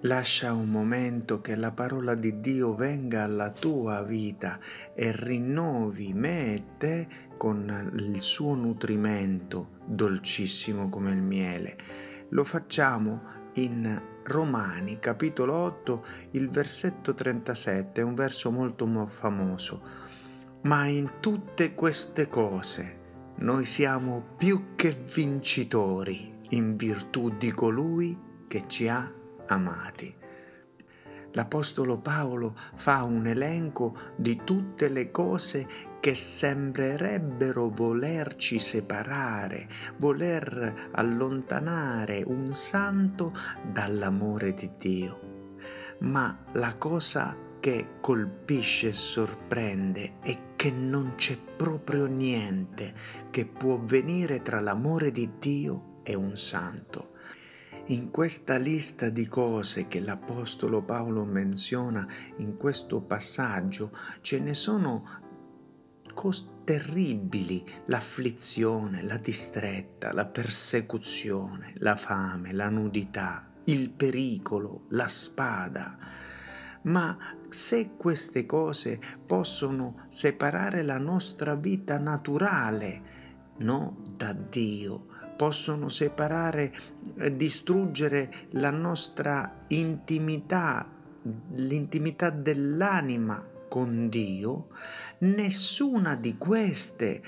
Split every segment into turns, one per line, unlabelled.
Lascia un momento che la parola di Dio venga alla tua vita e rinnovi me e te con il suo nutrimento dolcissimo come il miele. Lo facciamo in Romani, capitolo 8, il versetto 37, è un verso molto famoso. Ma in tutte queste cose noi siamo più che vincitori in virtù di colui che ci ha amati. L'Apostolo Paolo fa un elenco di tutte le cose che sembrerebbero volerci separare, voler allontanare un santo dall'amore di Dio. Ma la cosa che colpisce e sorprende è che non c'è proprio niente che può venire tra l'amore di Dio e un santo. In questa lista di cose che l'Apostolo Paolo menziona in questo passaggio ce ne sono cose terribili, l'afflizione, la distretta, la persecuzione, la fame, la nudità, il pericolo, la spada. Ma se queste cose possono separare la nostra vita naturale, no, da Dio, possono separare, eh, distruggere la nostra intimità, l'intimità dell'anima con Dio, nessuna di queste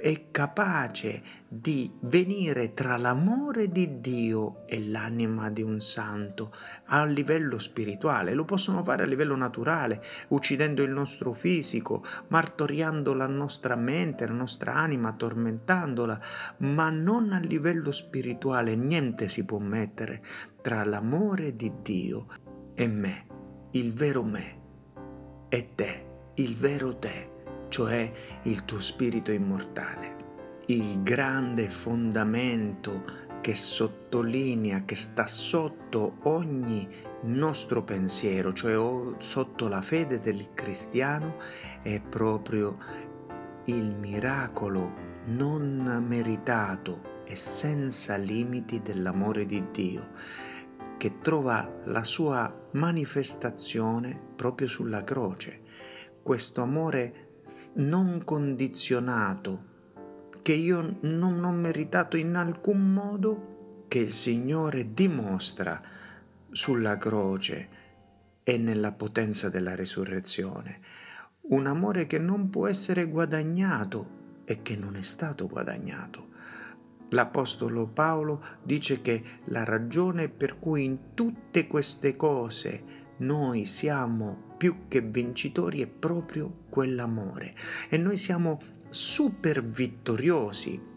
è capace di venire tra l'amore di Dio e l'anima di un santo a livello spirituale. Lo possono fare a livello naturale, uccidendo il nostro fisico, martoriando la nostra mente, la nostra anima, tormentandola, ma non a livello spirituale. Niente si può mettere tra l'amore di Dio e me, il vero me, e te, il vero te cioè il tuo spirito immortale. Il grande fondamento che sottolinea, che sta sotto ogni nostro pensiero, cioè sotto la fede del cristiano, è proprio il miracolo non meritato e senza limiti dell'amore di Dio, che trova la sua manifestazione proprio sulla croce. Questo amore non condizionato, che io non ho meritato in alcun modo, che il Signore dimostra sulla croce e nella potenza della risurrezione. Un amore che non può essere guadagnato e che non è stato guadagnato. L'Apostolo Paolo dice che la ragione per cui in tutte queste cose noi siamo più che vincitori è proprio quell'amore e noi siamo super vittoriosi.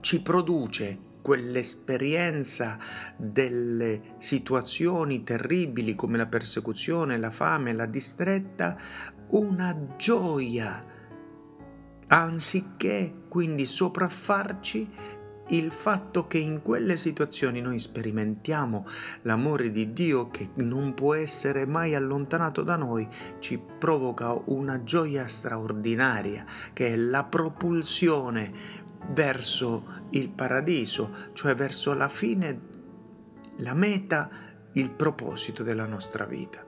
Ci produce quell'esperienza delle situazioni terribili come la persecuzione, la fame, la distretta, una gioia, anziché quindi sopraffarci il fatto che in quelle situazioni noi sperimentiamo l'amore di Dio che non può essere mai allontanato da noi, ci provoca una gioia straordinaria che è la propulsione verso il paradiso, cioè verso la fine, la meta, il proposito della nostra vita.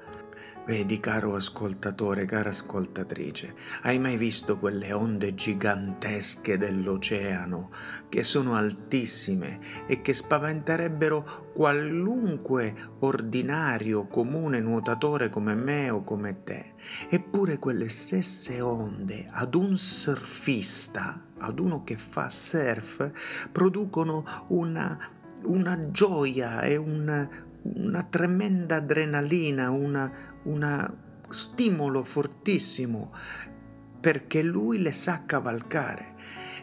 Vedi, caro ascoltatore, cara ascoltatrice, hai mai visto quelle onde gigantesche dell'oceano che sono altissime e che spaventerebbero qualunque ordinario, comune nuotatore come me o come te? Eppure quelle stesse onde ad un surfista, ad uno che fa surf, producono una, una gioia e un, una tremenda adrenalina, un stimolo fortissimo perché lui le sa cavalcare.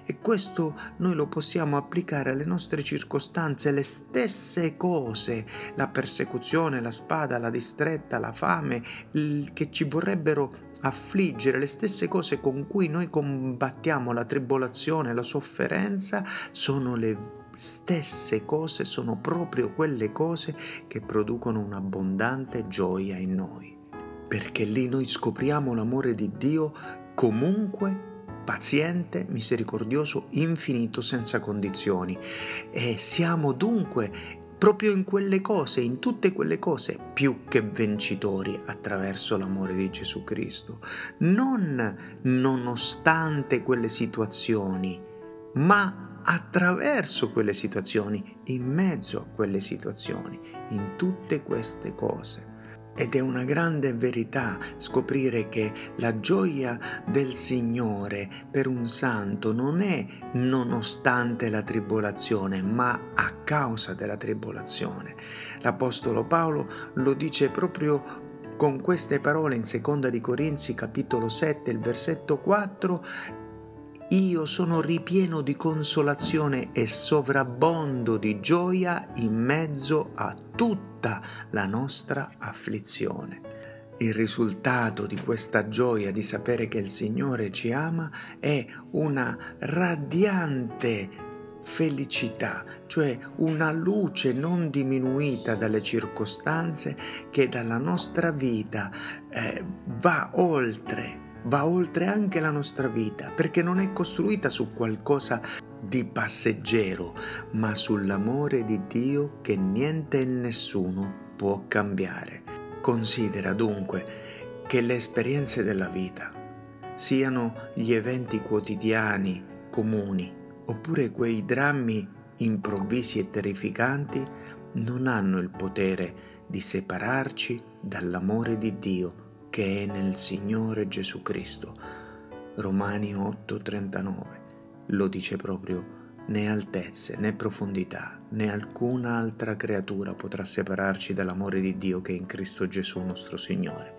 E questo noi lo possiamo applicare alle nostre circostanze, le stesse cose, la persecuzione, la spada, la distretta, la fame, che ci vorrebbero affliggere, le stesse cose con cui noi combattiamo la tribolazione, la sofferenza, sono le stesse cose, sono proprio quelle cose che producono un'abbondante gioia in noi. Perché lì noi scopriamo l'amore di Dio comunque paziente, misericordioso, infinito, senza condizioni. E siamo dunque proprio in quelle cose, in tutte quelle cose, più che vincitori attraverso l'amore di Gesù Cristo. Non nonostante quelle situazioni, ma attraverso quelle situazioni, in mezzo a quelle situazioni, in tutte queste cose. Ed è una grande verità scoprire che la gioia del Signore per un santo non è nonostante la tribolazione, ma a causa della tribolazione. L'Apostolo Paolo lo dice proprio con queste parole in seconda di Corinzi capitolo 7, il versetto 4 io sono ripieno di consolazione e sovrabbondo di gioia in mezzo a tutta la nostra afflizione. Il risultato di questa gioia di sapere che il Signore ci ama è una radiante felicità, cioè una luce non diminuita dalle circostanze che dalla nostra vita eh, va oltre va oltre anche la nostra vita, perché non è costruita su qualcosa di passeggero, ma sull'amore di Dio che niente e nessuno può cambiare. Considera dunque che le esperienze della vita, siano gli eventi quotidiani, comuni, oppure quei drammi improvvisi e terrificanti, non hanno il potere di separarci dall'amore di Dio che è nel Signore Gesù Cristo. Romani 8:39 lo dice proprio, né altezze, né profondità, né alcuna altra creatura potrà separarci dall'amore di Dio che è in Cristo Gesù nostro Signore.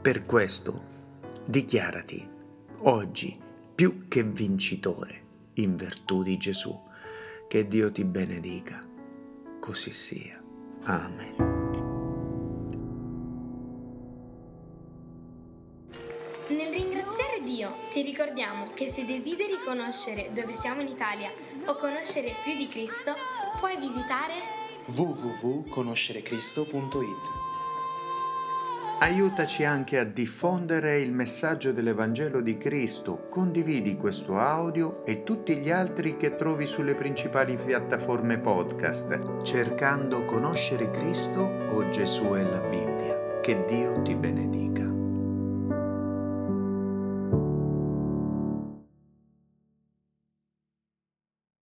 Per questo dichiarati oggi più che vincitore in virtù di Gesù. Che Dio ti benedica. Così sia. Amen.
Ti ricordiamo che se desideri conoscere dove siamo in Italia o conoscere più di Cristo, puoi visitare
www.conoscerecristo.it.
Aiutaci anche a diffondere il messaggio dell'Evangelo di Cristo. Condividi questo audio e tutti gli altri che trovi sulle principali piattaforme podcast, cercando conoscere Cristo o Gesù e la Bibbia. Che Dio ti benedica.